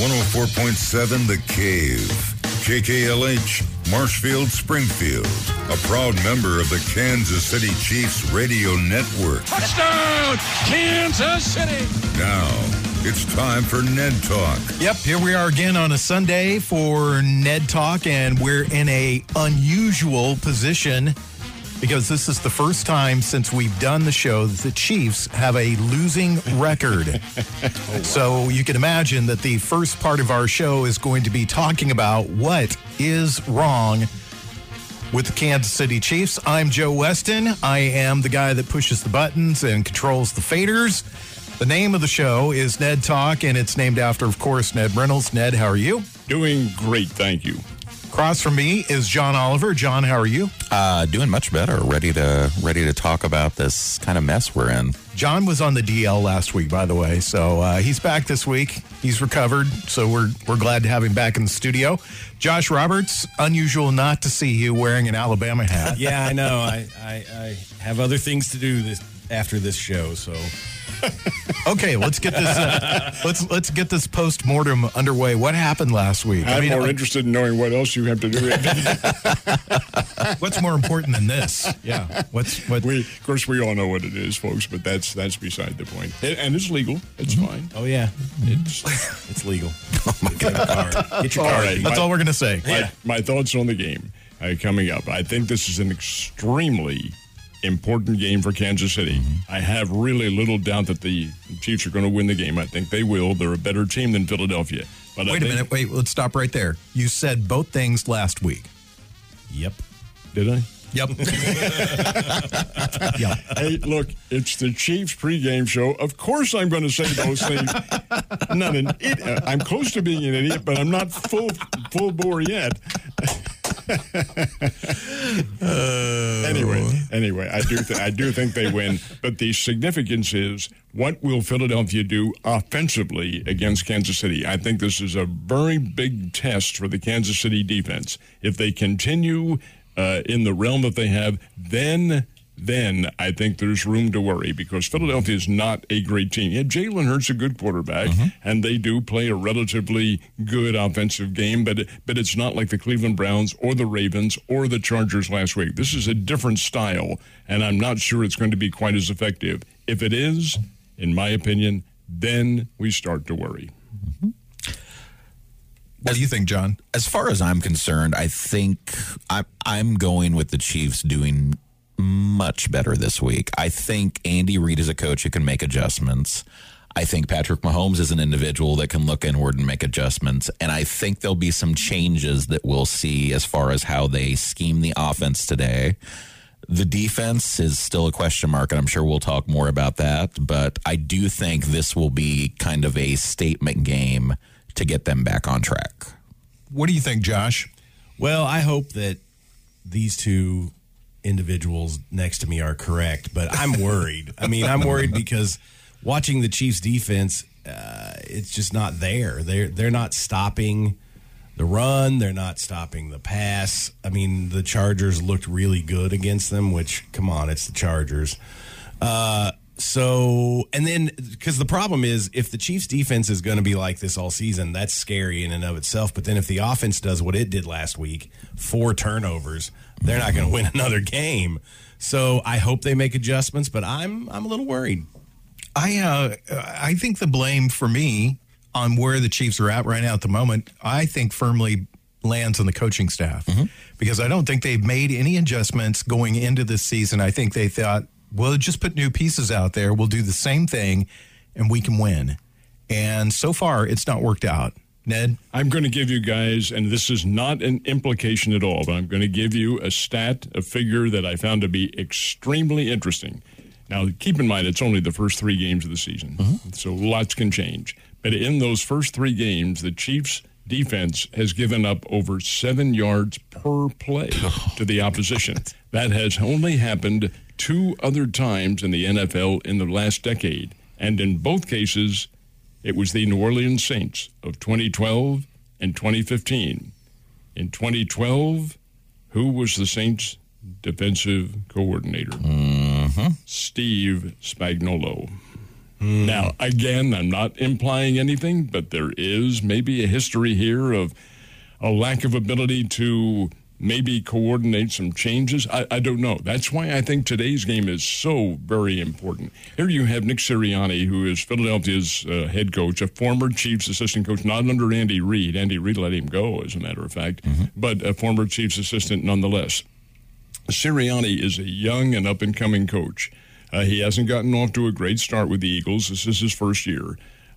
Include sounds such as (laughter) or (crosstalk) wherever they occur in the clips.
104.7 The Cave. KKLH, Marshfield, Springfield. A proud member of the Kansas City Chiefs radio network. Touchdown, Kansas City. Now, it's time for Ned Talk. Yep, here we are again on a Sunday for Ned Talk, and we're in a unusual position because this is the first time since we've done the show that the Chiefs have a losing record. (laughs) Oh, so you can imagine that the first part of our show is going to be talking about what is wrong with the Kansas City Chiefs. I'm Joe Weston. I am the guy that pushes the buttons and controls the faders. The name of the show is Ned Talk, and it's named after, of course, Ned Reynolds. Ned, how are you? Doing great, thank you. Across from me is John Oliver. John, how are you? Uh, doing much better. Ready to ready to talk about this kind of mess we're in. John was on the DL last week, by the way, so uh, he's back this week. He's recovered, so we're we're glad to have him back in the studio. Josh Roberts, unusual not to see you wearing an Alabama hat. (laughs) Yeah, I know. I, I, I have other things to do this after this show, so (laughs) Okay, let's get this uh, let's let's get this post mortem underway. What happened last week? I'm I mean, more uh, interested in knowing what else you have to do. (laughs) what's more important than this? Yeah, what's what? we, of course, we all know what it is, folks, but that's that's beside the point. And, and it's legal. It's fine. oh yeah, It's (laughs) it's legal. Get your card. Get your All card. right. That's all we're gonna say. my, my thoughts on the game uh, coming up. I think this is an extremely important game for Kansas City. Mm-hmm. I have really little doubt that the Chiefs are going to win the game. I think they will. They're a better team than Philadelphia. But I Wait a minute. Wait. Let's stop right there. You said both things last week. Yep. Did I? Yep. (laughs) yeah. Hey, look, it's the Chiefs pregame show. Of course, I'm going to say those things. I'm (laughs) not an idiot. I'm close to being an idiot, but I'm not full full bore yet. (laughs) anyway, anyway, I do th- I do think they win, but the significance is what will Philadelphia do offensively against Kansas City? I think this is a very big test for the Kansas City defense. If they continue uh, in the realm that they have, then then I think there's room to worry because Philadelphia is not a great team. Yeah, Jalen Hurts a good quarterback, mm-hmm. and they do play a relatively good offensive game, but but it's not like the Cleveland Browns or the Ravens or the Chargers last week. This is a different style, and I'm not sure it's going to be quite as effective. If it is, in my opinion, then we start to worry. Mm-hmm. What do you think, John? As far as I'm concerned, I think I'm I'm going with the Chiefs doing much better this week. I think Andy Reid is a coach who can make adjustments. I think Patrick Mahomes is an individual that can look inward and make adjustments. And I think there'll be some changes that we'll see as far as how they scheme the offense today. The defense is still a question mark, and I'm sure we'll talk more about that. But I do think this will be kind of a statement game to get them back on track. What do you think, Josh? Well, I hope that these two individuals next to me are correct, but I'm worried. I mean, I'm worried because watching the Chiefs defense, uh, it's just not there. They're they're not stopping the run. They're not stopping the pass. I mean, the Chargers looked really good against them. Which, come on, it's the Chargers. Uh, so, and then because the problem is, if the Chiefs' defense is going to be like this all season, that's scary in and of itself. But then if the offense does what it did last week, four turnovers, they're not going to win (laughs) another game. So I hope they make adjustments, but I'm I'm a little worried. I uh, I think the blame for me on where the Chiefs are at right now at the moment, I think firmly lands on the coaching staff because I don't think they've made any adjustments going into this season. I think they thought, well, just put new pieces out there. We'll do the same thing, and we can win. And so far, it's not worked out. Ned, I'm going to give you guys, and this is not an implication at all, but I'm going to give you a stat, a figure that I found to be extremely interesting. Now, keep in mind, it's only the first three games of the season, mm-hmm. so lots can change. But in those first three games, the Chiefs' defense has given up over seven yards per play (laughs) oh, to the opposition. That has only happened two other times in the NFL in the last decade. And in both cases, it was the New Orleans Saints of 2012 and 2015. In 2012, who was the Saints' defensive coordinator? Mm-hmm. Steve Spagnuolo. Now, again, I'm not implying anything, but there is maybe a history here of a lack of ability to maybe coordinate some changes. I, I don't know. That's why I think today's game is so very important. Here you have Nick Sirianni, who is Philadelphia's uh, head coach, a former Chiefs assistant coach, not under Andy Reid. Andy Reid let him go, as a matter of fact, but a former Chiefs assistant nonetheless. Sirianni is a young and up and coming coach. Uh, he hasn't gotten off to a great start with the Eagles. This is his first year.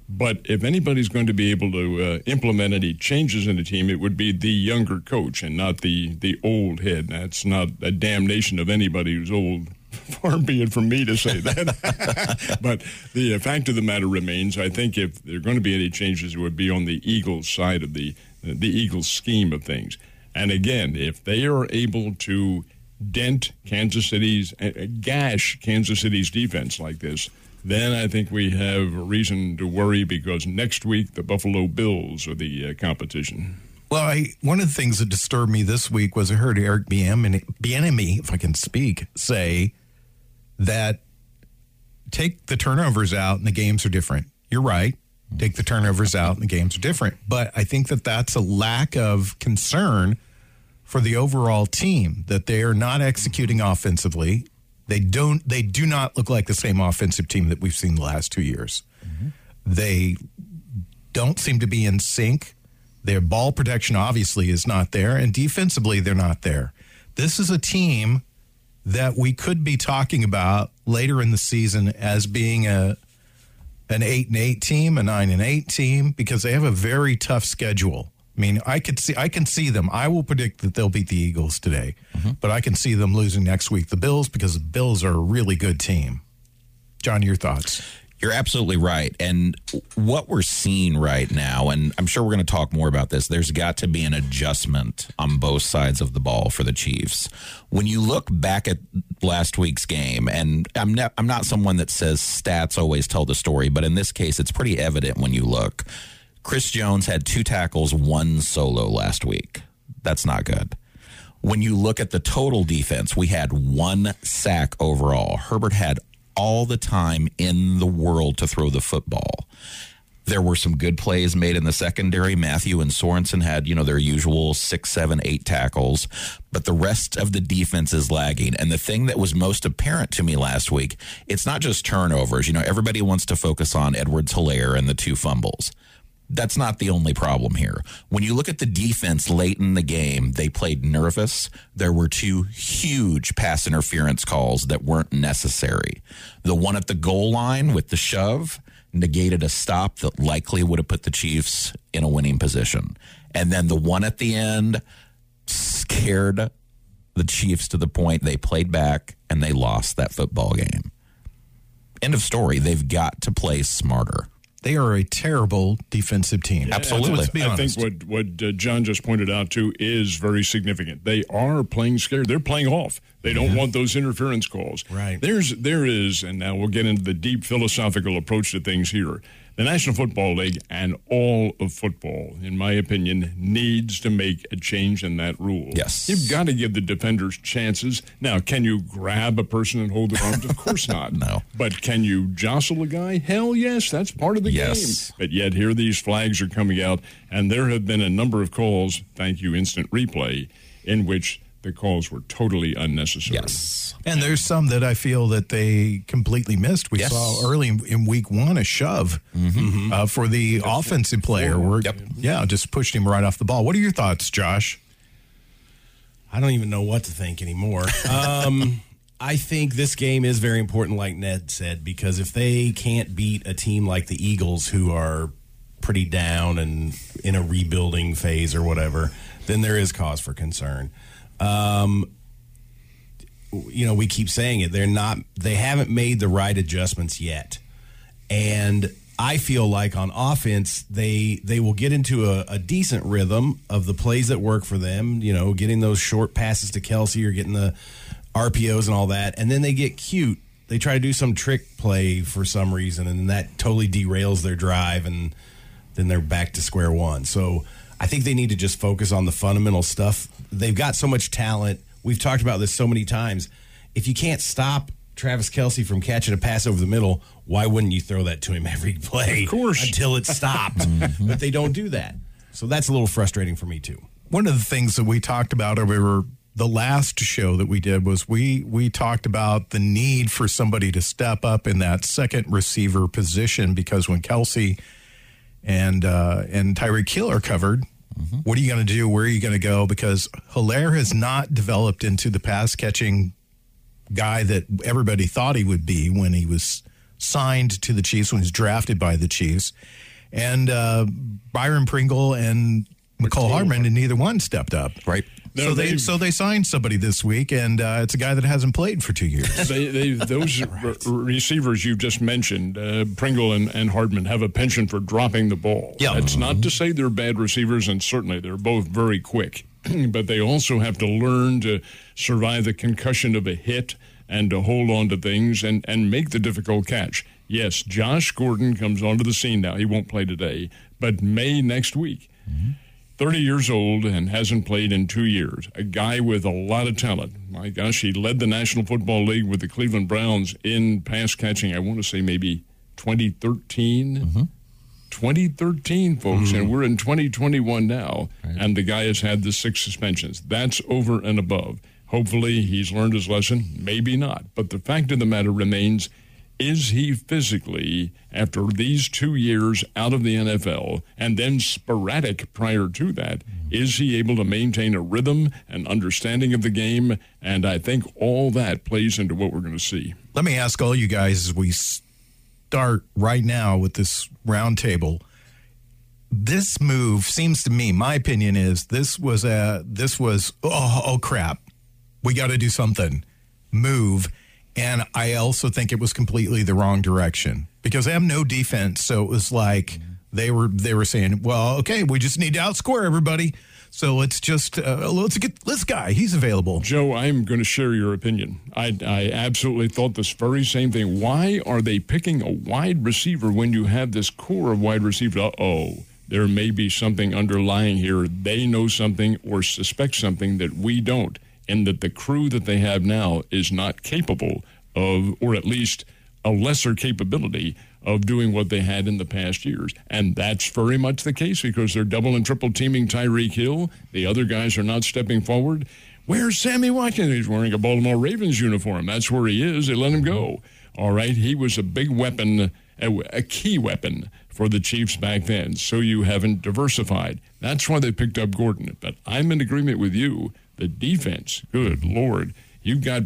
But if anybody's going to be able to uh, implement any changes in the team, it would be the younger coach and not the, the old head. That's not a damnation of anybody who's old. (laughs) Far be it from me to say that. (laughs) but the uh, fact of the matter remains, I think if there are going to be any changes, it would be on the Eagles side of the the Eagles scheme of things. And again, if they are able to dent Kansas City's, uh, gash Kansas City's defense like this, then I think we have reason to worry because next week the Buffalo Bills are the uh, competition. Well, I, one of the things that disturbed me this week was I heard Eric Bieniemy, if I can speak, say that take the turnovers out and the games are different. You're right. Take the turnovers out and the games are different. But I think that that's a lack of concern for the overall team that they are not executing offensively. They don't. They do not look like the same offensive team that we've seen the last two years. Mm-hmm. They don't seem to be in sync. Their ball protection obviously is not there, and defensively they're not there. This is a team that we could be talking about later in the season as being a an eight and eight team, a nine and eight team, because they have a very tough schedule. I mean, I could see, I can see them. I will predict that they'll beat the Eagles today, mm-hmm. but I can see them losing next week. The Bills, because the Bills are a really good team. John, your thoughts? You're absolutely right. And what we're seeing right now, and I'm sure we're going to talk more about this, there's got to be an adjustment on both sides of the ball for the Chiefs. When you look back at last week's game, and I'm not, I'm not someone that says stats always tell the story, but in this case, it's pretty evident when you look. Chris Jones had two tackles, one solo last week. That's not good. When you look at the total defense, we had one sack overall. Herbert had all the time in the world to throw the football. There were some good plays made in the secondary. Mathieu and Sorensen had, you know, their usual six, seven, eight tackles, but the rest of the defense is lagging. And the thing that was most apparent to me last week, it's not just turnovers. You know, everybody wants to focus on Edwards Helaire and the two fumbles that's not the only problem here. When you look at the defense late in the game, they played nervous. There were two huge pass interference calls that weren't necessary. The one at the goal line with the shove negated a stop that likely would have put the Chiefs in a winning position. And then the one at the end scared the Chiefs to the point they played back and they lost that football game. End of story. They've got to play smarter. They are a terrible defensive team. Absolutely. Let's be I honest. think what what uh, John just pointed out too is very significant. They are playing scared. They're playing off. They don't want those interference calls. Right. There's there is, and now we'll get into the deep philosophical approach to things here. The National Football League and all of football, in my opinion, needs to make a change in that rule. Yes. You've got to give the defenders chances. Now, can you grab a person and hold their arms? Of course not. (laughs) No. But can you jostle a guy? Hell yes, that's part of the Yes. game. But yet here these flags are coming out, and there have been a number of calls, thank you, instant replay, in which the calls were totally unnecessary. Yes. And there's some that I feel that they completely missed. We Yes. saw early in, in week one a shove uh, for the offensive player. Where, Yep. Yeah, just pushed him right off the ball. What are your thoughts, Josh? I don't even know what to think anymore. Um, (laughs) I think this game is very important, like Ned said, because if they can't beat a team like the Eagles, who are pretty down and in a rebuilding phase or whatever, then there is cause for concern. Um, you know, we keep saying it. They're not. They haven't made the right adjustments yet, and I feel like on offense they they will get into a, a decent rhythm of the plays that work for them. You know, getting those short passes to Kelce or getting the RPOs and all that, and then they get cute. They try to do some trick play for some reason, and that totally derails their drive, and then they're back to square one. So I think they need to just focus on the fundamental stuff. They've got so much talent. We've talked about this so many times. If you can't stop Travis Kelce from catching a pass over the middle, why wouldn't you throw that to him (laughs) every play? Of course. Until it stopped. (laughs) Mm-hmm. but they don't do that. So that's a little frustrating for me, too. One of the things that we talked about over the last show that we did was we we talked about the need for somebody to step up in that second receiver position because when Kelce and uh, and Tyreek Hill are covered, what are you going to do? Where are you going to go? Because Helaire has not developed into the pass catching guy that everybody thought he would be when he was signed to the Chiefs, when he was drafted by the Chiefs. And uh, Byron Pringle and Mecole Hardman, and neither one stepped up. Right. So No, they they've- so they signed somebody this week, and uh, it's a guy that hasn't played for two years. they, they, those (laughs) re- receivers you've just mentioned, uh, Pringle and, and Hardman, have a penchant for dropping the ball. Yeah. That's not to say they're bad receivers, and certainly they're both very quick. (clears throat) but they also have to learn to survive the concussion of a hit and to hold on to things and, and make the difficult catch. Yes, Josh Gordon comes onto the scene now. He won't play today, but May next week. 30 years old and hasn't played in two years. A guy with a lot of talent. My gosh, he led the National Football League with the Cleveland Browns in pass catching. I want to say maybe 2013. Mm-hmm. 2013, folks, and mm-hmm. we're in 2021 now, and the guy has had the six suspensions. That's over and above. Hopefully, he's learned his lesson. Maybe not. But the fact of the matter remains is he physically, after these two years out of the NFL and then sporadic prior to that, is he able to maintain a rhythm and understanding of the game? And I think all that plays into what we're going to see. Let me ask all you guys as we start right now with this roundtable. This move seems to me, my opinion is this was a this was oh, oh crap, we got to do something, move, and I also think it was completely the wrong direction because they have no defense, so it was like they were they were saying, well, okay, we just need to outscore everybody, so let's just uh, let's get this guy, he's available. Joe, I'm going to share your opinion. I, I absolutely thought this very same thing. Why are they picking a wide receiver when you have this core of wide receivers? Uh oh, there may be something underlying here. They know something or suspect something that we don't, and that the crew that they have now is not capable of, or at least a lesser capability of doing what they had in the past years. And that's very much the case because they're double and triple teaming Tyreek Hill. The other guys are not stepping forward. Where's Sammy Watkins? He's wearing a Baltimore Ravens uniform. That's where he is. They let him go. All right. He was a big weapon, a, a key weapon for the Chiefs back then. So you haven't diversified. That's why they picked up Gordon. But I'm in agreement with you. The defense, good Lord. You've got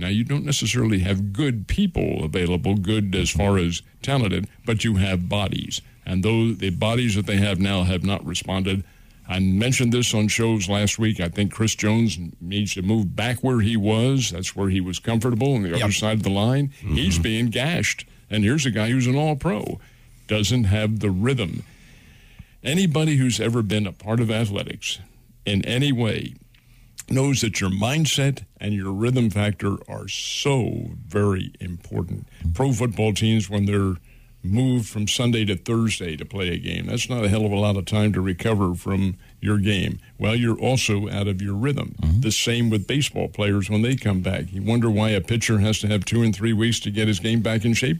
now, you don't necessarily have good people available, good as far as talented, but you have bodies. And though the bodies that they have now have not responded. I mentioned this on shows last week. I think Chris Jones needs to move back where he was. That's where he was comfortable on the other side of the line. Mm-hmm. He's being gashed. And here's a guy who's an all pro, doesn't have the rhythm. Anybody who's ever been a part of athletics in any way knows that your mindset and your rhythm factor are so very important. Pro football teams, when they're moved from Sunday to Thursday to play a game, that's not a hell of a lot of time to recover from your game. Well, you're also out of your rhythm. The same with baseball players when they come back. You wonder why a pitcher has to have two and three weeks to get his game back in shape.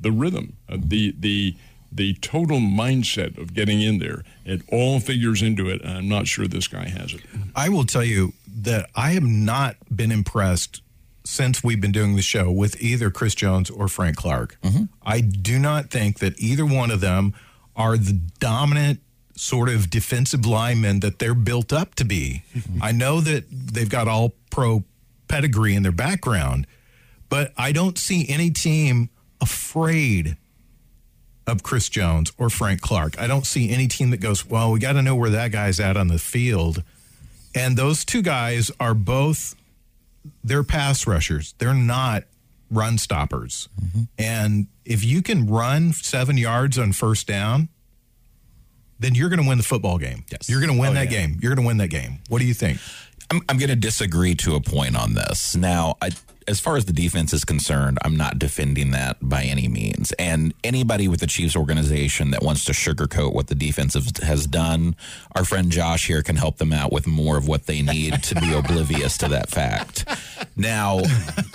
The rhythm, uh, the the the total mindset of getting in there, it all figures into it. And I'm not sure this guy has it. I will tell you that I have not been impressed since we've been doing the show with either Chris Jones or Frank Clark. Mm-hmm. I do not think that either one of them are the dominant sort of defensive linemen that they're built up to be. Mm-hmm. I know that they've got all pro pedigree in their background, but I don't see any team afraid of Chris Jones or Frank Clark. I don't see any team that goes, well, we got to know where that guy's at on the field. And those two guys are both they're pass rushers. They're not run stoppers. Mm-hmm. And if you can run 7 yards on first down, then you're going to win the football game. Yes. You're going to win Oh, that yeah. game. You're going to win that game. What do you think? I'm, I'm going to disagree to a point on this. Now, I, as far as the defense is concerned, I'm not defending that by any means. And anybody with the Chiefs organization that wants to sugarcoat what the defense has, has done, our friend Josh here can help them out with more of what they need to be (laughs) oblivious to that fact. Now,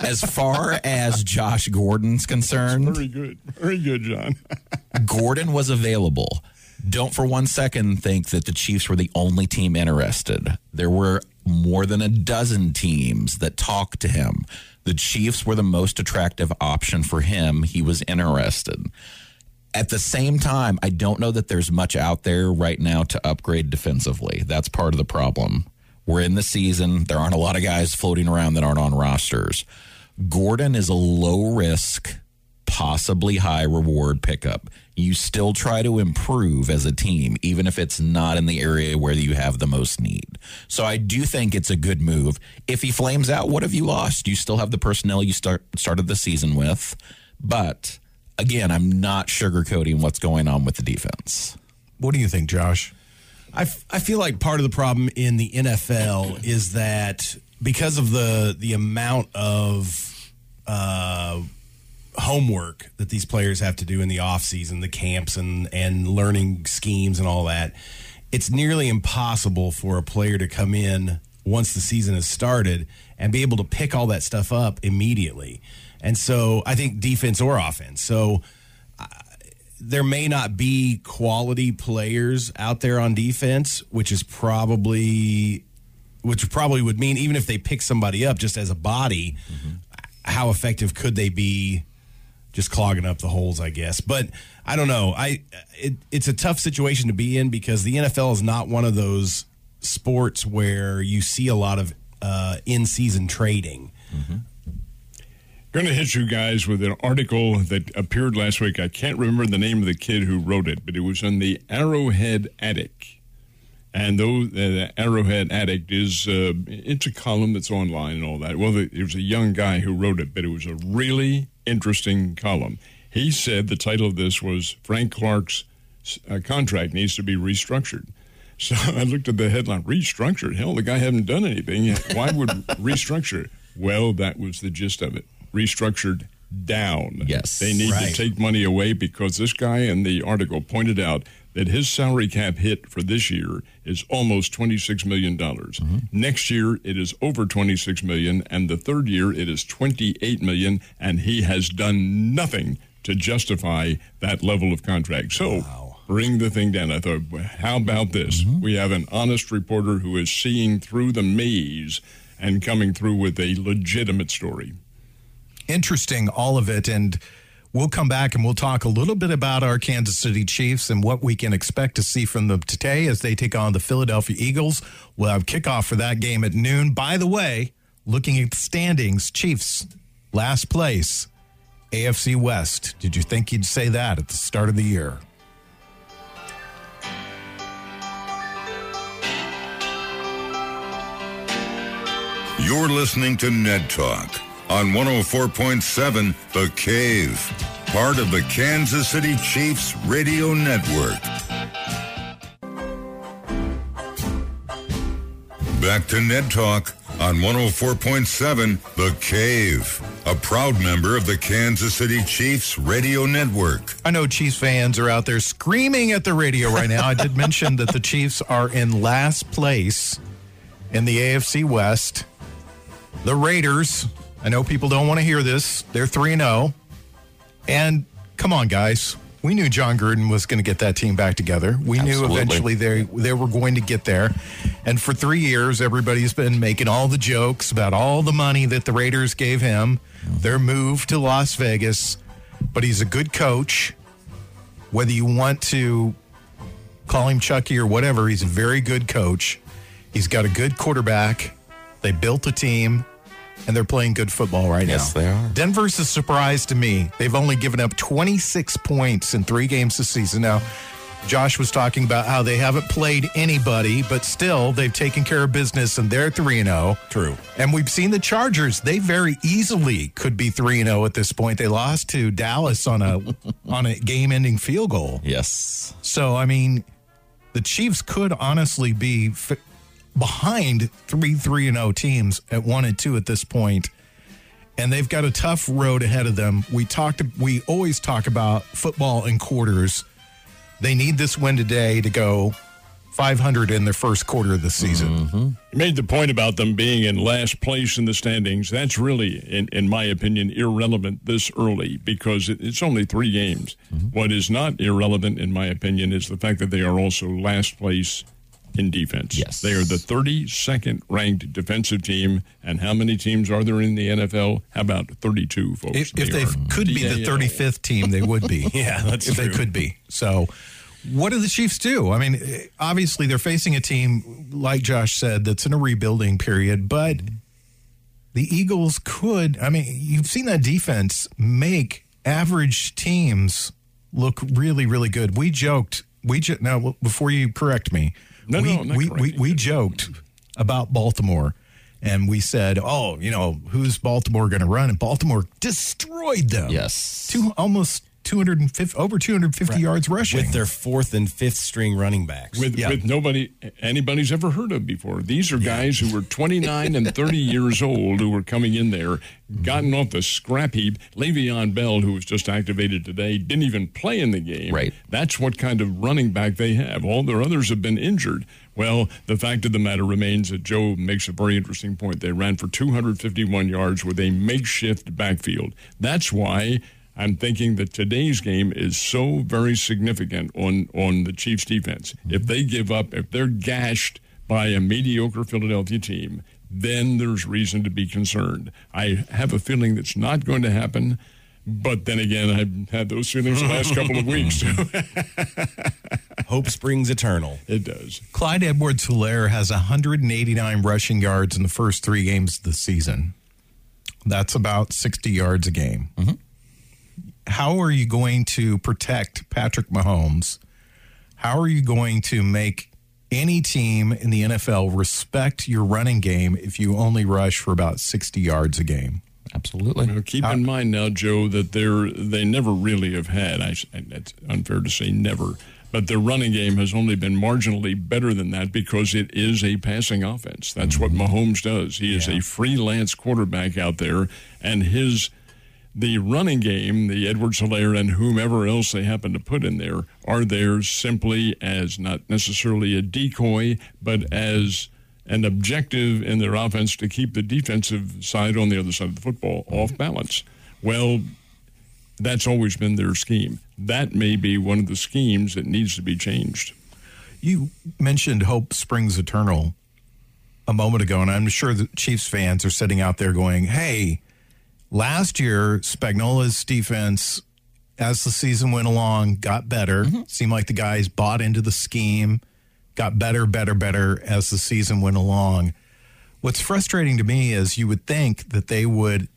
as far as Josh Gordon's concerned, Very good. Very good, John. (laughs) Gordon was available. Don't for one second think that the Chiefs were the only team interested. There were more than a dozen teams that talked to him. The Chiefs were the most attractive option for him. He was interested. At the same time, I don't know that there's much out there right now to upgrade defensively. That's part of the problem. We're in the season. There aren't a lot of guys floating around that aren't on rosters. Gordon is a low risk, possibly high reward pickup. You still try to improve as a team, even if it's not in the area where you have the most need. So I do think it's a good move. If he flames out, what have you lost? You still have the personnel you start started the season with. But again, I'm not sugarcoating what's going on with the defense. What do you think, Josh? I, f- I feel like part of the problem in the NFL is that because of the the amount of uh, homework that these players have to do in the offseason, the camps and and learning schemes and all that, it's nearly impossible for a player to come in once the season has started and be able to pick all that stuff up immediately. And so I think defense or offense. So there may not be quality players out there on defense, which is probably which probably would mean even if they pick somebody up just as a body, mm-hmm. how effective could they be just clogging up the holes, I guess. But I don't know. I it, it's a tough situation to be in because the NFL is not one of those sports where you see a lot of uh, in-season trading. Going to hit you guys with an article that appeared last week. I can't remember the name of the kid who wrote it, but it was in the Arrowhead Addict. And though the Arrowhead Addict is, uh, it's a column that's online and all that. Well, it was a young guy who wrote it, but it was a really interesting column. He said the title of this was Frank Clark's uh, contract needs to be restructured. (laughs) So I looked at the headline, restructured. Hell, the guy hadn't done anything. Why would (laughs) restructure? Well, that was the gist of it. Restructured down. Yes. They need Right. to take money away because this guy in the article pointed out that his salary cap hit for this year is almost $26 million. dollars mm-hmm. Next year it is over 26 million and the third year it is 28 million and he has done nothing to justify that level of contract. So bring the thing down. I thought, how about this? Mm-hmm. We have an honest reporter who is seeing through the maze and coming through with a legitimate story. interesting, all of it. And we'll come back and we'll talk a little bit about our Kansas City Chiefs and what we can expect to see from them today as they take on the Philadelphia Eagles. We'll have kickoff for that game at noon. By the way, looking at the standings, Chiefs, last place, AFC West. Did you think you'd say that at the start of the year? You're listening to Ned Talk on 104.7 The Cave, part of the Kansas City Chiefs Radio Network. Back to Ned Talk on 104.7 The Cave, a proud member of the Kansas City Chiefs Radio Network. I know Chiefs fans are out there screaming at the radio right now. I did mention that the Chiefs are in last place in the AFC West. The Raiders, I know people don't want to hear this. They're 3 0. And come on, guys. We knew Jon Gruden was going to get that team back together. We knew eventually they they were going to get there. And for 3 years everybody's been making all the jokes about all the money that the Raiders gave him, their move to Las Vegas, but he's a good coach. Whether you want to call him Chucky or whatever, he's a very good coach. He's got a good quarterback. They built a team, and they're playing good football right Yes, now. Yes, they are. Denver's a surprise to me. They've only given up 26 points in three games this season. Now, Josh was talking about how they haven't played anybody, but still they've taken care of business and they're 3 0. True. And we've seen the Chargers. They very easily could be 3 0 at this point. They lost to Dallas on a (laughs) on a game-ending field goal. Yes. So, I mean, the Chiefs could honestly be f- behind three three and zero teams at one and two at this point, and they've got a tough road ahead of them. We talked. We always talk about football in quarters. They need this win today to go 500 in their first quarter of the season. Mm-hmm. You made the point about them being in last place in the standings. That's really, in, in my opinion, irrelevant this early because it, it's only three games. Mm-hmm. What is not irrelevant, in my opinion, is the fact that they are also last place in defense. Yes. They are the 32nd ranked defensive team. And how many teams are there in the NFL? How about 32, folks? If, if they are could be the 35th team, they would be. (laughs) Yeah, that's if they could be. So, what do the Chiefs do? I mean, eh, obviously they're facing a team like Josh said that's in a rebuilding period, but the Eagles could. I mean, you've seen that defense make average teams look really, really good. We joked. We jo- now before you correct me. No, we, no, I'm not we, we, we joked about Baltimore. And we said, "Oh, you know, who's Baltimore going to run?" And Baltimore destroyed them. Yes. two almost 250 over 250 yards rushing. with their fourth and fifth string running backs. with Yeah. with nobody anybody's ever heard of before. These are guys who were 29 and 30 (laughs) years old who were coming in there, gotten off the scrap heap. Le'Veon Bell, who was just activated today, didn't even play in the game. Right. That's what kind of running back they have. All their others have been injured. Well, the fact of the matter remains that Joe makes a very interesting point. They ran for 251 yards with a makeshift backfield. That's why I'm thinking that today's game is so very significant on on the Chiefs defense. Mm-hmm. If they give up, if they're gashed by a mediocre Philadelphia team, then there's reason to be concerned. I have a feeling that's not going to happen. But then again, I've had those feelings the last couple of weeks. (laughs) (laughs) Hope springs eternal. it does. Clyde Edwards Helaire has 189 rushing yards in the first three games of the season. That's about 60 yards a game. Mm-hmm. How are you going to protect Patrick Mahomes? How are you going to make any team in the NFL respect your running game if you only rush for about 60 yards a game? Absolutely. Now, keep in mind now, Joe, that they're they never really have had. I, and it's unfair to say never, but their running game has only been marginally better than that because it is a passing offense. That's what mm-hmm. Mahomes does. He is a freelance quarterback out there, and his the running game, the Edwards Helaire and whomever else they happen to put in there, are there simply as not necessarily a decoy, but as an objective in their offense to keep the defensive side on the other side of the football off balance. Well, that's always been their scheme. That may be one of the schemes that needs to be changed. You mentioned Hope Springs Eternal a moment ago, and I'm sure the Chiefs fans are sitting out there going, hey, last year, Spagnuolo's defense, as the season went along, got better. Mm-hmm. Seemed like the guys bought into the scheme, got better, better, better as the season went along. What's frustrating to me is you would think that they would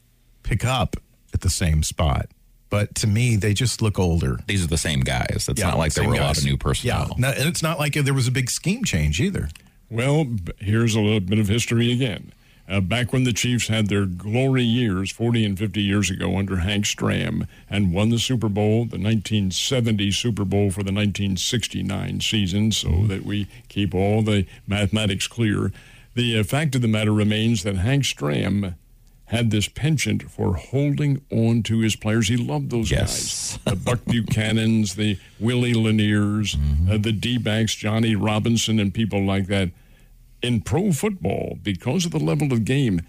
pick up at the same spot. But to me, they just look older. These are the same guys. It's not like there same were a lot of new personnel. Yeah, no, and it's not like there was a big scheme change either. Well, here's a little bit of history again. Uh, back when the Chiefs had their glory years, 40 and 50 years ago, under Hank Stram, and won the Super Bowl, the 1970 Super Bowl for the 1969 season, so that we keep all the mathematics clear. The uh, fact of the matter remains that Hank Stram had this penchant for holding on to his players. He loved those Yes. guys. The Buck (laughs) Buchanans, the Willie Laniers, uh, the D-backs, Johnny Robinson, and people like that. In pro football, because of the level of game,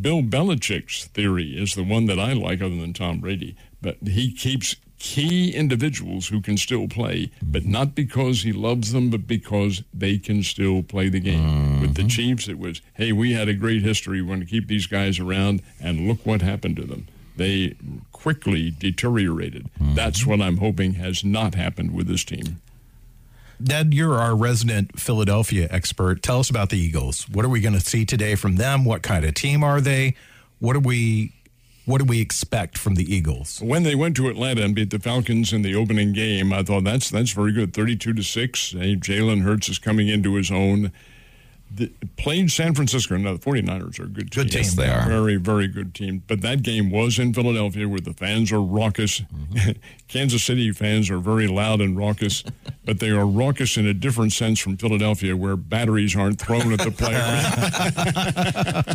Bill Belichick's theory is the one that I like, other than Tom Brady. But he keeps key individuals who can still play, but not because he loves them, but because they can still play the game. With the mm-hmm. Chiefs, it was, hey, we had a great history. We want to keep these guys around, and look what happened to them. They quickly deteriorated. Mm-hmm. That's what I'm hoping has not happened with this team. Dad, you're our resident Philadelphia expert. Tell us about the Eagles. What are we going to see today from them? What kind of team are they? What do we what do we expect from the Eagles? When they went to Atlanta and beat the Falcons in the opening game, I thought that's that's very good. Thirty-two to six. Jalen Hurts is coming into his own. The, playing San Francisco. Now the 49ers are a good team. Good team. Yes, they are. Very, very good team. But that game was in Philadelphia where the fans are raucous. Mm-hmm. (laughs) Kansas City fans are very loud and raucous. (laughs) but they are raucous in a different sense from Philadelphia, where batteries aren't thrown at the player.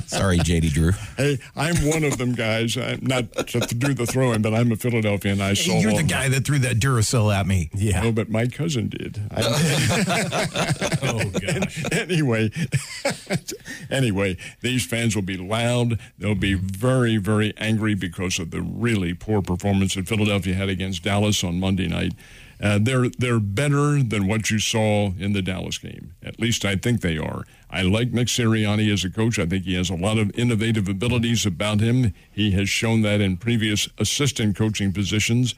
(laughs) Sorry, JD Drew. hey, I'm one of them guys. I'm not to do the throwing, but I'm a Philadelphian. I saw You're the guy that threw that Duracell at me. Yeah. No, but my cousin did. I- Oh gosh. anyway, (laughs) anyway, these fans will be loud. They'll be very, very angry because of the really poor performance that Philadelphia had against Dallas on Monday night. Uh, they're they're better than what you saw in the Dallas game. At least I think they are. I like Nick Sirianni as a coach. I think he has a lot of innovative abilities about him. He has shown that in previous assistant coaching positions.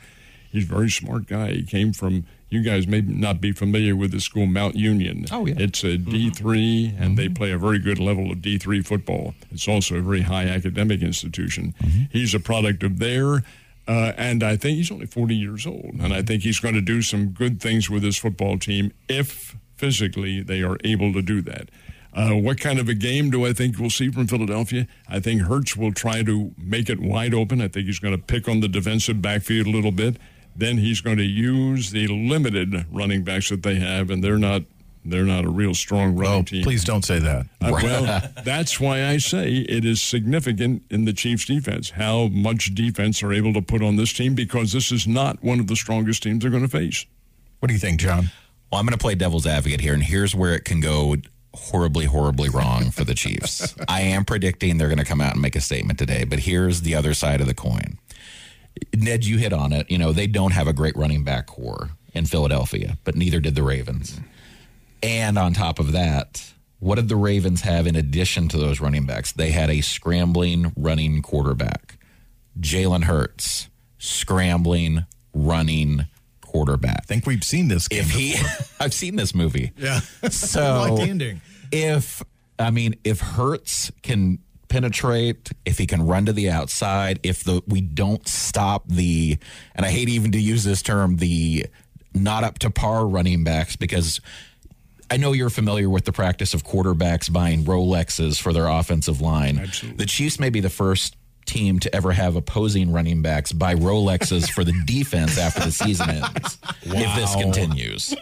He's a very smart guy. He came from. You guys may not be familiar with the school Mount Union. Oh, yeah. It's a D3, and they play a very good level of D3 football. It's also a very high academic institution. He's a product of there, uh, and I think he's only 40 years old, and I think he's going to do some good things with his football team if physically they are able to do that. Uh, what kind of a game do I think we'll see from Philadelphia? I think Hurts will try to make it wide open. I think he's going to pick on the defensive backfield a little bit. Then he's going to use the limited running backs that they have, and they're not they're not a real strong running Oh, team. please don't say that. Uh, (laughs) well, that's why I say it is significant in the Chiefs' defense how much defense they're able to put on this team because this is not one of the strongest teams they're going to face. What do you think, John? Well, I'm going to play devil's advocate here, and here's where it can go horribly, horribly wrong for the Chiefs. (laughs) I am predicting they're going to come out and make a statement today, but here's the other side of the coin. Ned, you hit on it. You know, they don't have a great running back core in Philadelphia, but neither did the Ravens. And on top of that, what did the Ravens have in addition to those running backs? They had a scrambling running quarterback, Jalen Hurts, scrambling running quarterback I think we've seen this game. if he (laughs) I've seen this movie. Yeah. So (laughs) I like the ending. if I mean if Hurts can penetrate, if he can run to the outside, if the we don't stop the and I hate even to use this term, the not up to par running backs because I know you're familiar with the practice of quarterbacks buying Rolexes for their offensive line. Absolutely. The Chiefs may be the first team to ever have opposing running backs buy Rolexes for the (laughs) defense after the season ends. If this continues.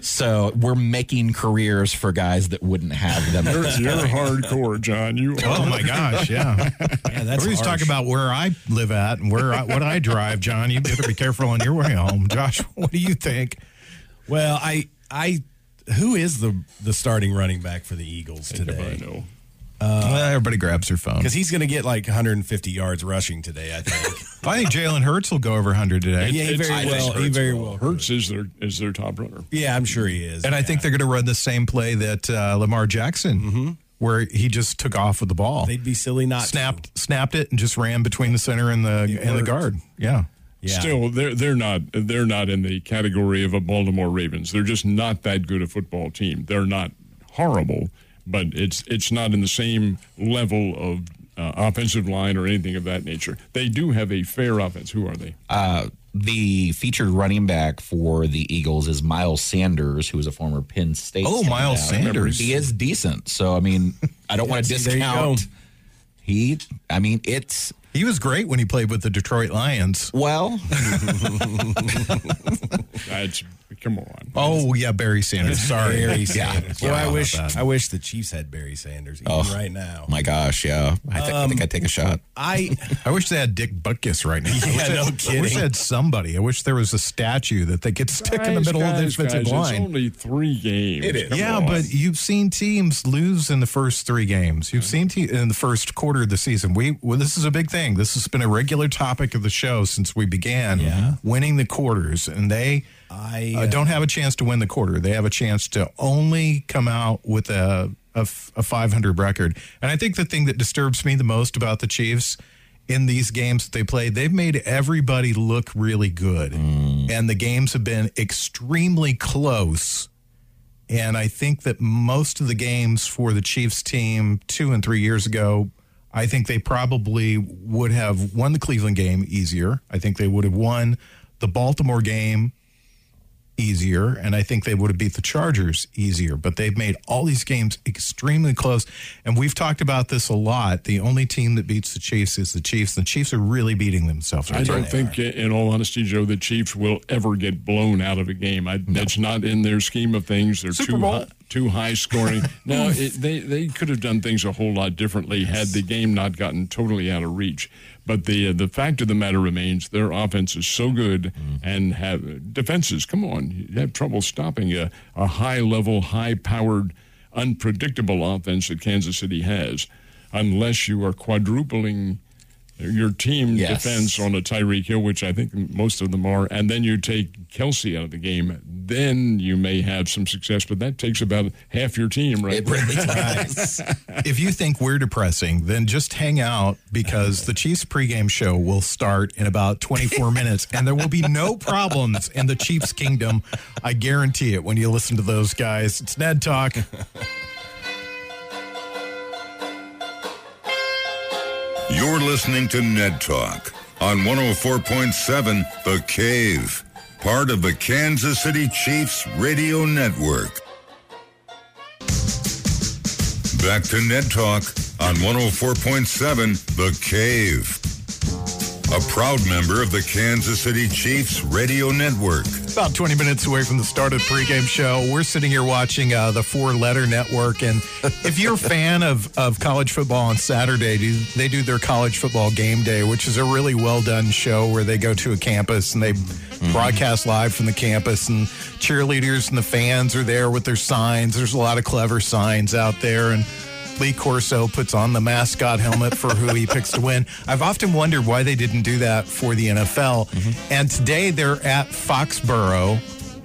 So we're making careers for guys that wouldn't have them. You're, you're hardcore, John. You Oh my gosh, yeah. Yeah, that's We're just talking about where I live at and where I, what I drive, John. You better be careful on your way home. Josh, what do you think? Well, I I who is the the starting running back for the Eagles today? I today? Know. well, everybody grabs their phone. Because he's going to get like 150 yards rushing today, I think. (laughs) I think Jalen Hurts will go over 100 today. yeah, he very I well. He very well. Hurts is their is their top runner. Yeah, I'm sure he is. And I think they're going to run the same play that uh, Lamar Jackson, where he just took off with the ball, they'd be silly not to. snapped snapped it, and just ran between the center and the and the guard. Yeah. Yeah. Still, they're they're not they're not in the category of a Baltimore Ravens. They're just not that good a football team. They're not horrible, but it's it's not in the same level of uh, offensive line or anything of that nature. They do have a fair offense. Who are they? Uh, the featured running back for the Eagles is Miles Sanders, who is a former Penn State. Oh, Miles standout. Sanders. He is decent. So I mean, I don't want to see, discount. He, I mean, it's He was great when he played with the Detroit Lions. well, (laughs) That's come on. Oh yeah, Barry Sanders. (laughs) Sorry, Barry Yeah. Sanders. Sorry Well, I wish. I wish the Chiefs had Barry Sanders even Oh. right now. my gosh, yeah. I, think I think I'd take a shot. I (laughs) I wish they had Dick Butkus right now. (laughs) I Yeah, wish no they, I wish they had somebody. I wish there was a statue that they could stick in the Guys, middle of the guys, defensive guys, line. It's only three games. It is. Come Yeah, on. but you've seen teams lose in the first three games. You've seen te- in the first quarter of the season. We well, this is a big thing. This has been a regular topic of the show since we began. Yeah. winning the quarters, and they I uh, don't have a chance to win the quarter. They have a chance to only come out with a a 500 record. And I think the thing that disturbs me the most about the Chiefs in these games that they play, they've made everybody look really good. And the games have been extremely close. And I think that most of the games for the Chiefs team two and three years ago, I think they probably would have won the Cleveland game easier. I think they would have won the Baltimore game easier, and I think they would have beat the Chargers easier. But they've made all these games extremely close, and we've talked about this a lot. The only team that beats the Chiefs is the Chiefs. The Chiefs are really beating themselves. I don't think, in all honesty, Joe, the Chiefs will ever get blown out of a game. I, That's not in their scheme of things. They're Super too Bowl. high, too high scoring. (laughs) no, it, they they could have done things a whole lot differently had the game not gotten totally out of reach. But the uh, the fact of the matter remains, their offense is so good, and have defenses. Come on, you have trouble stopping a, a high level, high powered, unpredictable offense that Kansas City has, unless you are quadrupling your team Yes. defense on a Tyreek Hill, which I think most of them are, and then you take Kelce out of the game, then you may have some success. But that takes about half your team, right? It really (laughs) does. (laughs) if you think we're depressing, then just hang out because the Chiefs pregame show will start in about 24 (laughs) minutes and there will be no problems in the Chiefs kingdom. I guarantee it when you listen to those guys. It's Ned Talk. You're listening to Ned Talk on 104.7 The Cave, part of the Kansas City Chiefs Radio Network. Back to Ned Talk on 104.7 The Cave, a proud member of the Kansas City Chiefs Radio Network. About 20 minutes away from the start of the pregame show. We're sitting here watching uh, the Four Letter Network. And (laughs) if you're a fan of, of college football on Saturday, do- they do their college football game day, which is a really well done show where they go to a campus and they broadcast live from the campus. And cheerleaders and the fans are there with their signs. There's a lot of clever signs out there. And Lee Corso puts on the mascot helmet for who he picks to win. I've often wondered why they didn't do that for the NFL. And today they're at Foxborough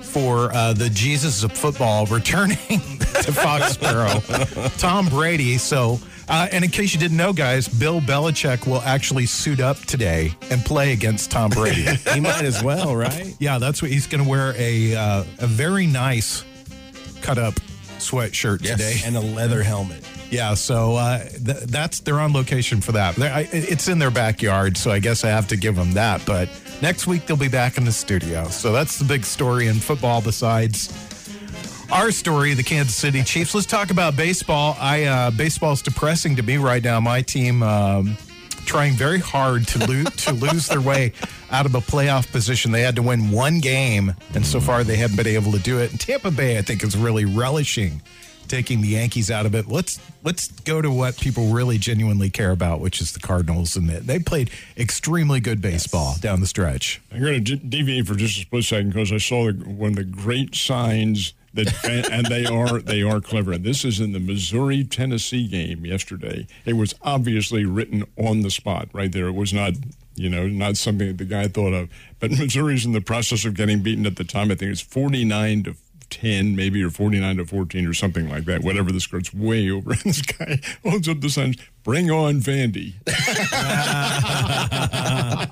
for uh, the Jesus of football returning (laughs) to Foxborough. Tom Brady. So, uh, and in case you didn't know, guys, Bill Belichick will actually suit up today and play against Tom Brady. (laughs) He might as well, right? yeah, that's what he's going to wear a uh, a very nice cut up sweatshirt Yes. today. And a leather helmet. Yeah, so uh, th- that's they're on location for that. I, it's in their backyard, so I guess I have to give them that. But next week they'll be back in the studio. So that's the big story in football. Besides our story, the Kansas City Chiefs. Let's talk about baseball. I uh, baseball's depressing to me right now. My team. Um, Trying very hard to lose to (laughs) lose their way out of a playoff position. They had to win one game, and so far they haven't been able to do it. And Tampa Bay, I think, is really relishing taking the Yankees out of it. Let's let's go to what people really genuinely care about, which is the Cardinals, and they, they played extremely good baseball down the stretch. I'm going to deviate for just a split second because I saw the, one of the great signs that, and they are they are clever. This is in the Missouri Tennessee game yesterday. It was obviously written on the spot right there. It was not you know not something that the guy thought of. But Missouri's in the process of getting beaten at the time. I think it's 49 to 10 maybe or 49 to 14 or something like that whatever the score's way over and this guy holds up the signs bring on vandy (laughs)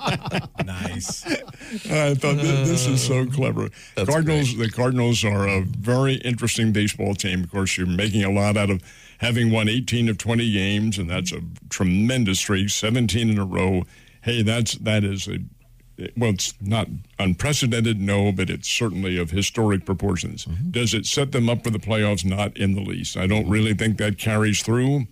Nice. I thought th- this is so clever. Cardinals, the Cardinals are a very interesting baseball team. Of course, you're making a lot out of having won 18 of 20 games, and that's a tremendous streak, 17 in a row. Hey, that's that is a well, it's not unprecedented, no, but it's certainly of historic proportions. Mm-hmm. Does it set them up for the playoffs? Not in the least. I don't really think that carries through.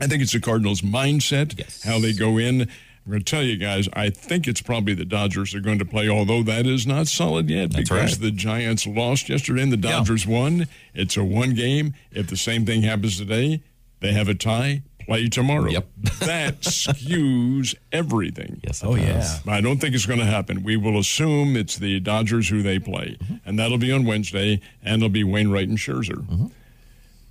I think it's the Cardinals' mindset, Yes. how they go in. I'm going to tell you guys, I think it's probably the Dodgers are going to play, although that is not solid yet That's because right. the Giants lost yesterday and the Dodgers won. It's a one game. If the same thing happens today, they have a tie, play tomorrow. Yep. (laughs) that skews everything. Yes. it Oh, does. yeah. I don't think it's going to happen. We will assume it's the Dodgers who they play, mm-hmm. and that'll be on Wednesday, and it'll be Wainwright and Scherzer. Mm-hmm.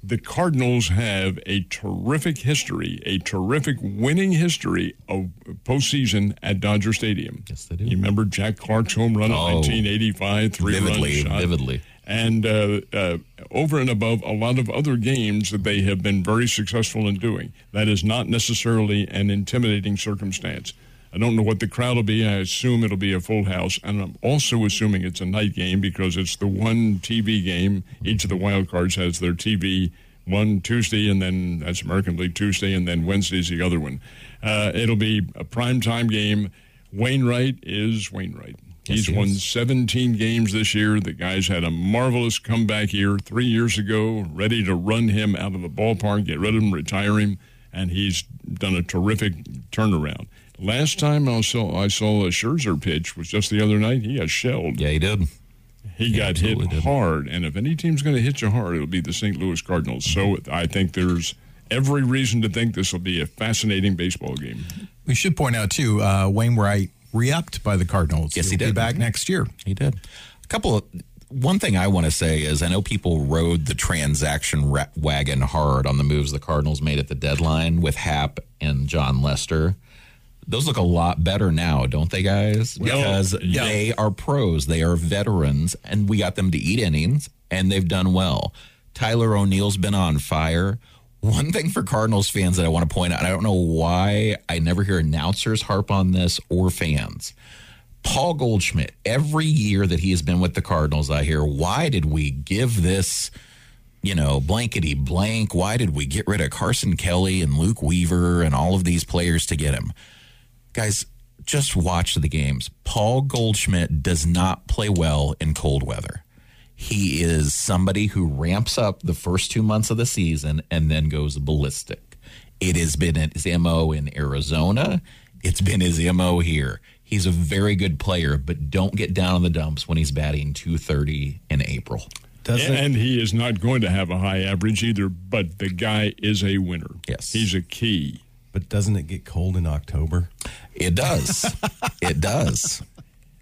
The Cardinals have a terrific history, a terrific winning history of postseason at Dodger Stadium. Yes, they do. You remember Jack Clark's home run in Oh. 1985, three Vividly, run shot. vividly. And uh, uh, over and above a lot of other games that they have been very successful in doing. That is not necessarily an intimidating circumstance. I don't know what the crowd will be. I assume it'll be a full house. And I'm also assuming it's a night game because it's the one TV game. Each of the wild cards has their TV one Tuesday, and then that's American League Tuesday, and then Wednesday's the other one. Uh, it'll be a prime time game. Wainwright is Wainwright. He's he won 17 games this year. The guy's had a marvelous comeback year three years ago, ready to run him out of the ballpark, get rid of him, retire him, and he's done a terrific turnaround. Last time I saw I saw a Scherzer pitch was just the other night. He got shelled. Yeah, he did. He got hit did. hard, and if any team's going to hit you hard, it'll be the St. Louis Cardinals. So I think there's every reason to think this will be a fascinating baseball game. We should point out too, uh, Wainwright re-upped by the Cardinals. Yes, he He'll Be did. back next year. He did. A couple of one thing I want to say is I know people rode the transaction ra- wagon hard on the moves the Cardinals made at the deadline with Happ and Jon Lester. Those look a lot better now, don't they, guys? Because yeah. they are pros, they are veterans, and we got them to eat innings, and they've done well. Tyler O'Neill's been on fire. One thing for Cardinals fans that I want to point out, I don't know why I never hear announcers harp on this or fans. Paul Goldschmidt, every year that he has been with the Cardinals, I hear, why did we give this, you know, blankety blank? Why did we get rid of Carson Kelly and Luke Weaver and all of these players to get him? Guys, just watch the games. Paul Goldschmidt does not play well in cold weather. He is somebody who ramps up the first two months of the season and then goes ballistic. It has been his MO in Arizona. It's been his MO here. He's a very good player, but don't get down in the dumps when he's batting 230 in April. Doesn't and he is not going to have a high average either, but the guy is a winner. Yes. He's a key. but doesn't it get cold in October? It does. (laughs) it does.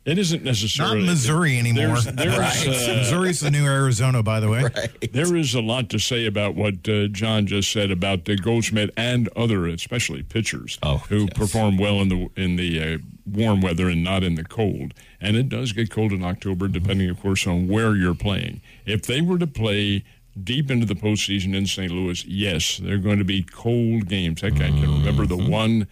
It isn't necessarily Not Missouri anymore. There's, there's, uh, (laughs) Missouri's the new Arizona, by the way. there is a lot to say about what uh, John just said about uh, Goldschmidt and other, especially pitchers, Oh, who yes. perform well in the in the uh, warm weather and not in the cold. And it does get cold in October, depending, of course, on where you're playing. If they were to play deep into the postseason in St. Louis, yes, they're going to be cold games. Heck, I can remember the one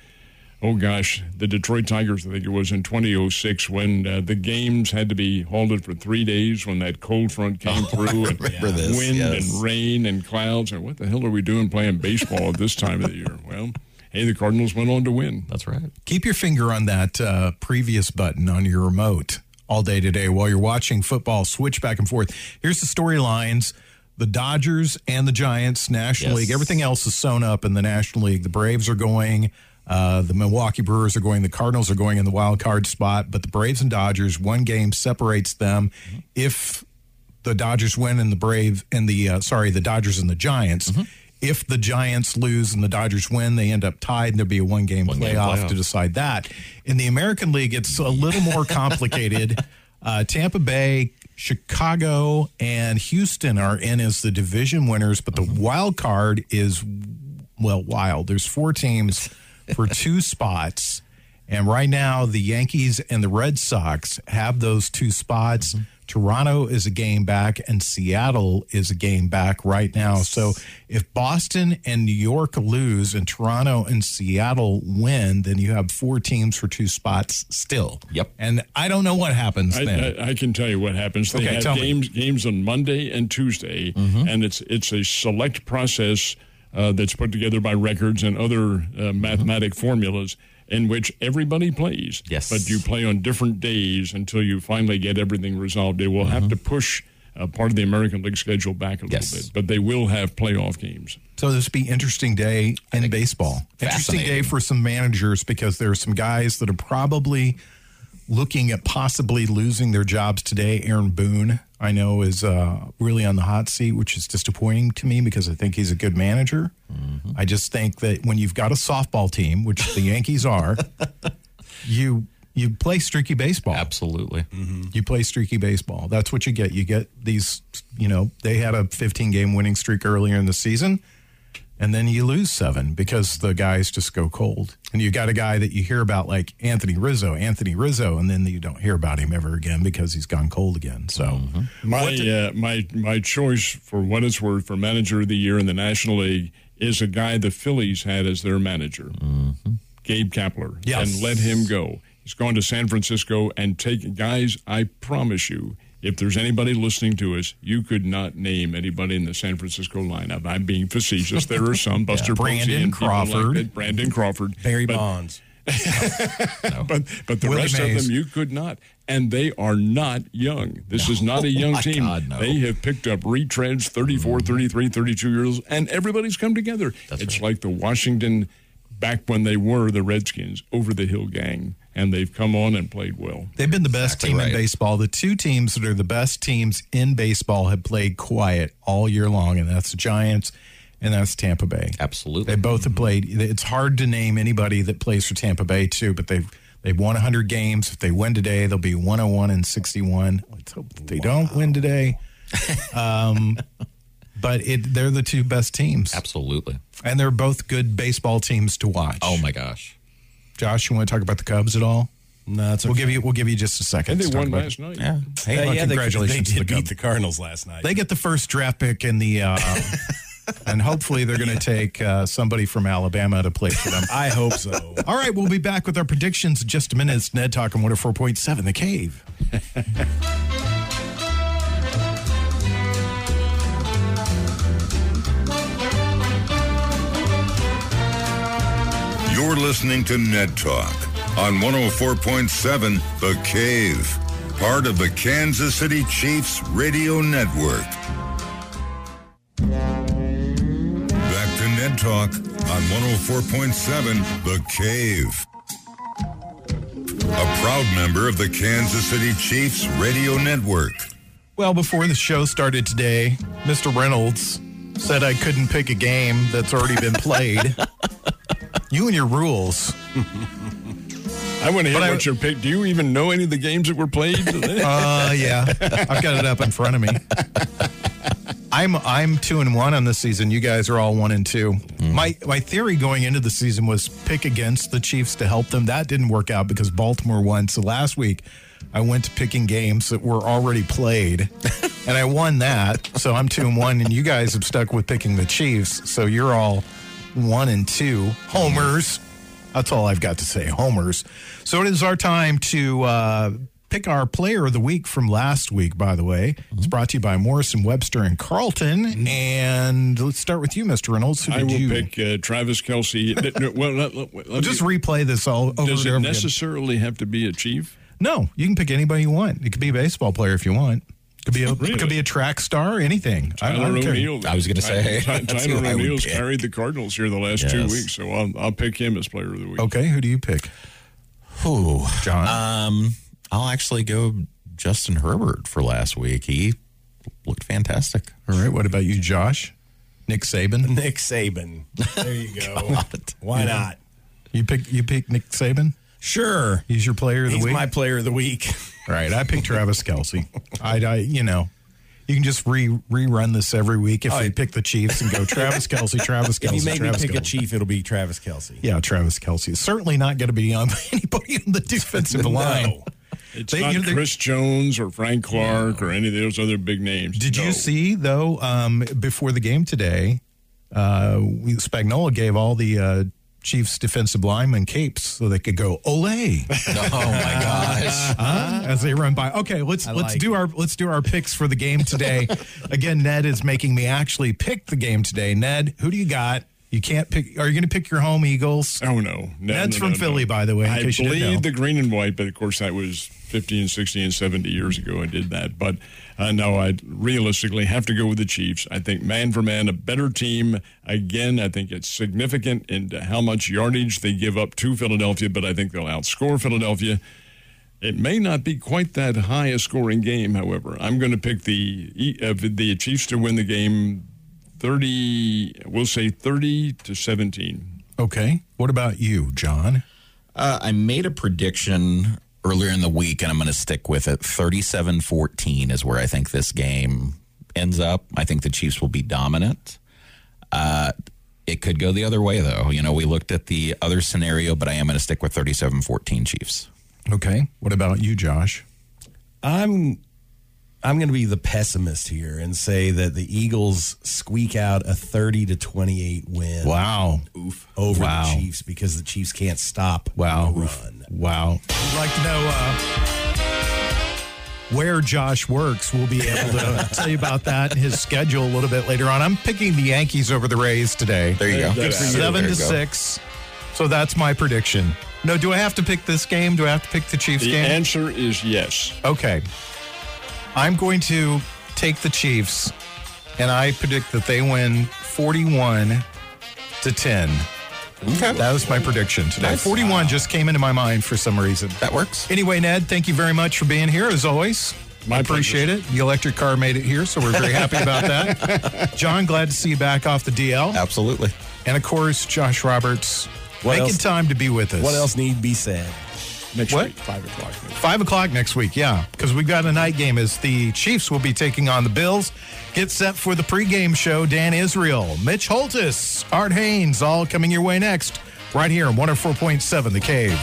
oh gosh, the Detroit Tigers, I think it was in 2006, when uh, the games had to be halted for three days when that cold front came (laughs) through and remember this, wind yes. and rain and clouds. And what the hell are we doing playing baseball at this time of the year? Well, hey, the Cardinals went on to win. That's right. Keep your finger on that uh, previous button on your remote all day today while you're watching football. Switch back and forth. Here's the storylines. The Dodgers and the Giants, National Yes. League. Everything else is sewn up in the National League. The Braves are going. Uh, the Milwaukee Brewers are going. The Cardinals are going in the wild card spot. But the Braves and Dodgers, one game separates them. If the Dodgers win and the Brave and the uh, sorry, the Dodgers and the Giants. If the Giants lose and the Dodgers win, they end up tied, and there'll be a one game playoff, playoff. to decide that. In the American League, it's a little more (laughs) complicated. uh, Tampa Bay, Chicago, and Houston are in as the division winners, but the wild card is well wild. There's four teams for two spots. And right now, the Yankees and the Red Sox have those two spots. Toronto is a game back, and Seattle is a game back right now. So if Boston and New York lose and Toronto and Seattle win, then you have four teams for two spots still. Yep. And I don't know what happens I, then. I, I can tell you what happens. They Okay, have tell me. games games on Monday and Tuesday, Mm-hmm. and it's it's a select process uh, that's put together by records and other uh, mathematic formulas in which everybody plays. Yes. but you play on different days until you finally get everything resolved. They will have to push. Uh, part of the American League schedule back a little Yes. bit, but they will have playoff games. So this will be interesting day in baseball. Interesting day for some managers because there are some guys that are probably looking at possibly losing their jobs today. Aaron Boone, I know, is uh, really on the hot seat, which is disappointing to me because I think he's a good manager. I just think that when you've got a softball team, which the (laughs) Yankees are, you you play streaky baseball. Absolutely. You play streaky baseball. That's what you get. You get these, you know, they had a 15 game winning streak earlier in the season, and then you lose seven because the guys just go cold. And you got a guy that you hear about like Anthony Rizzo, Anthony Rizzo, and then you don't hear about him ever again because he's gone cold again. So, My uh, my my choice for what it's worth for manager of the year in the National League is a guy the Phillies had as their manager, Gabe Kapler, Yes. and let him go. He's gone to San Francisco and take guys. I promise you, if there's anybody listening to us, you could not name anybody in the San Francisco lineup. I'm being facetious. There are some, (laughs) Buster Posey Brandon and people like Crawford. Brandon Crawford, Barry But Bonds. (laughs) but but the Willie rest Mays. of them you could not, and they are not young. This is not a (laughs) oh young my team. God, no. They have picked up retreads, 34, mm-hmm. 33, 32 years, old, and everybody's come together. it's like the Washington back when they were the Redskins over the hill gang, and they've come on and played well. They've been the best Exactly team right. in baseball. The two teams that are the best teams in baseball have played quiet all year long, and that's the Giants and that's Tampa Bay. Absolutely. They both have played. It's hard to name anybody that plays for Tampa Bay too, but they've they've won 100 games. If they win today, they'll be 101 and 61. Let's hope that they don't win today. (laughs) Um, but it they're the two best teams, Absolutely. and they're both good baseball teams to watch. Oh my gosh. Josh, you want to talk about the Cubs at all? No, it's We'll give you we'll give you just a second. And they to talk won about last night. Yeah. Hey, Uh, Well, yeah, they- congratulations They, to the beat Cubs. the Cardinals last night. They get the first draft pick in the, uh, (laughs) and hopefully they're going to take uh, somebody from Alabama to play for them. (laughs) I hope so. All right, we'll be back with our predictions in just a minute. It's Ned Talk on 104.7 The Cave. (laughs) You're listening to Ned Talk on 104.7 The Cave, part of the Kansas City Chiefs Radio Network. Back to Ned Talk on 104.7 The Cave. A proud member of the Kansas City Chiefs Radio Network. Well, before the show started today, Mr. Reynolds said I couldn't pick a game that's already been played. (laughs) you and your rules. I want to hear But I- what your pick. Do you even know any of the games that were played? (laughs) Uh, yeah, I've got it up in front of me. I'm I'm two and one on this season. You guys are all one and 2 My my theory going into the season was pick against the Chiefs to help them. That didn't work out because Baltimore won. So last week I went to picking games that were already played, (laughs) and I won that. So I'm two and one, and you guys have stuck with picking the Chiefs. So you're all one and two homers. That's all I've got to say. Homers. So it is our time to uh, pick our player of the week from last week, by the way. It's brought to you by Morrison, Webster, and Carlton. And let's start with you, Mr. Reynolds. Who I will you pick uh, Travis Kelce. (laughs) Well, let, let, let Just me- replay this all over does it over again. necessarily have to be a chief? No, you can pick anybody you want. It could be a baseball player if you want. Could be a Really? could be a track star, anything. I, I Tyler don't care. O'Neill. I was gonna say, Ty- (laughs) that's Tyler who O'Neill's carried the Cardinals here the last two weeks, so I'll, I'll pick him as player of the week. Okay, who do you pick, Whew. John? Um, I'll actually go Justin Herbert for last week. He looked fantastic. all right, what about you, Josh? Nick Saban. (laughs) Nick Saban. There you go. (laughs) Why not? You pick you pick Nick Saban. Sure. He's your player of the He's week. my player of the week. Right. I picked Travis Kelce. I, I, you know, you can just re rerun this every week if Oh, you pick the Chiefs and go Travis Kelce, (laughs) Travis Kelce. If Kelce, you make me Travis pick a chief, it'll be Travis Kelce. Yeah, Travis Kelce. is Certainly not going to be on (laughs) anybody on the defensive line. It's They- not you know, Chris Jones or Frank Clark or any of those other big names. Did No. you see though? Um, before the game today, uh, Spagnuolo gave all the uh, Chiefs defensive linemen capes so they could go ole (laughs) Oh my gosh. (laughs) huh? as they run by. Okay, let's I let's like do our let's do our picks for the game today. (laughs) Again, Ned is making me actually pick the game today. Ned, who do you got? You can't pick. Are you going to pick your home Eagles? Oh, no. no Ned's no, from no, Philly, no. by the way, in I case you didn't believe know. the green and white, but of course that was 50 and 60 and 70 years ago I did that. But uh, no, I realistically have to go with the Chiefs. I think man for man, a better team. Again, I think it's significant in how much yardage they give up to Philadelphia, but I think they'll outscore Philadelphia. It may not be quite that high a scoring game, however. I'm going to pick the E- uh, the Chiefs to win the game 30, we'll say 30 to 17. Okay. What about you, John? Uh, I made a prediction earlier in the week, and I'm going to stick with it. 37 14 is where I think this game ends up. I think the Chiefs will be dominant. Uh, it could go the other way, though. You know, we looked at the other scenario, but I am going to stick with 37 14 Chiefs. Okay. What about you, Josh? I'm I'm going to be the pessimist here and say that the Eagles squeak out a 30 to 28 win Wow. Oof. over Wow. the Chiefs because the Chiefs can't stop Wow. the run. Wow. I'd like to know uh, where Josh works. We'll be able to (laughs) tell you about that and his schedule a little bit later on. I'm picking the Yankees over the Rays today. There you go. Good for you. Seven to go. six. So that's my prediction. No, do I have to pick this game? Do I have to pick the Chiefs The game? The answer is yes. Okay. I'm going to take the Chiefs, and I predict that they win 41 to 10. Okay. That was my prediction today. Nice. 41 just came into my mind for some reason. That works. Anyway, Ned, thank you very much for being here as always. My I appreciate it. The electric car made it here, so we're very happy about that. (laughs) John, glad to see you back off the DL. Absolutely. And of course, Josh Roberts What making else- time to be with us. What else need be said? Next What? week, 5 o'clock. Five o'clock next week, yeah, because we've got a night game as the Chiefs will be taking on the Bills. Get set for the pregame show. Dan Israel, Mitch Holthus, Art Hains, all coming your way next, right here on 104.7 The Cave.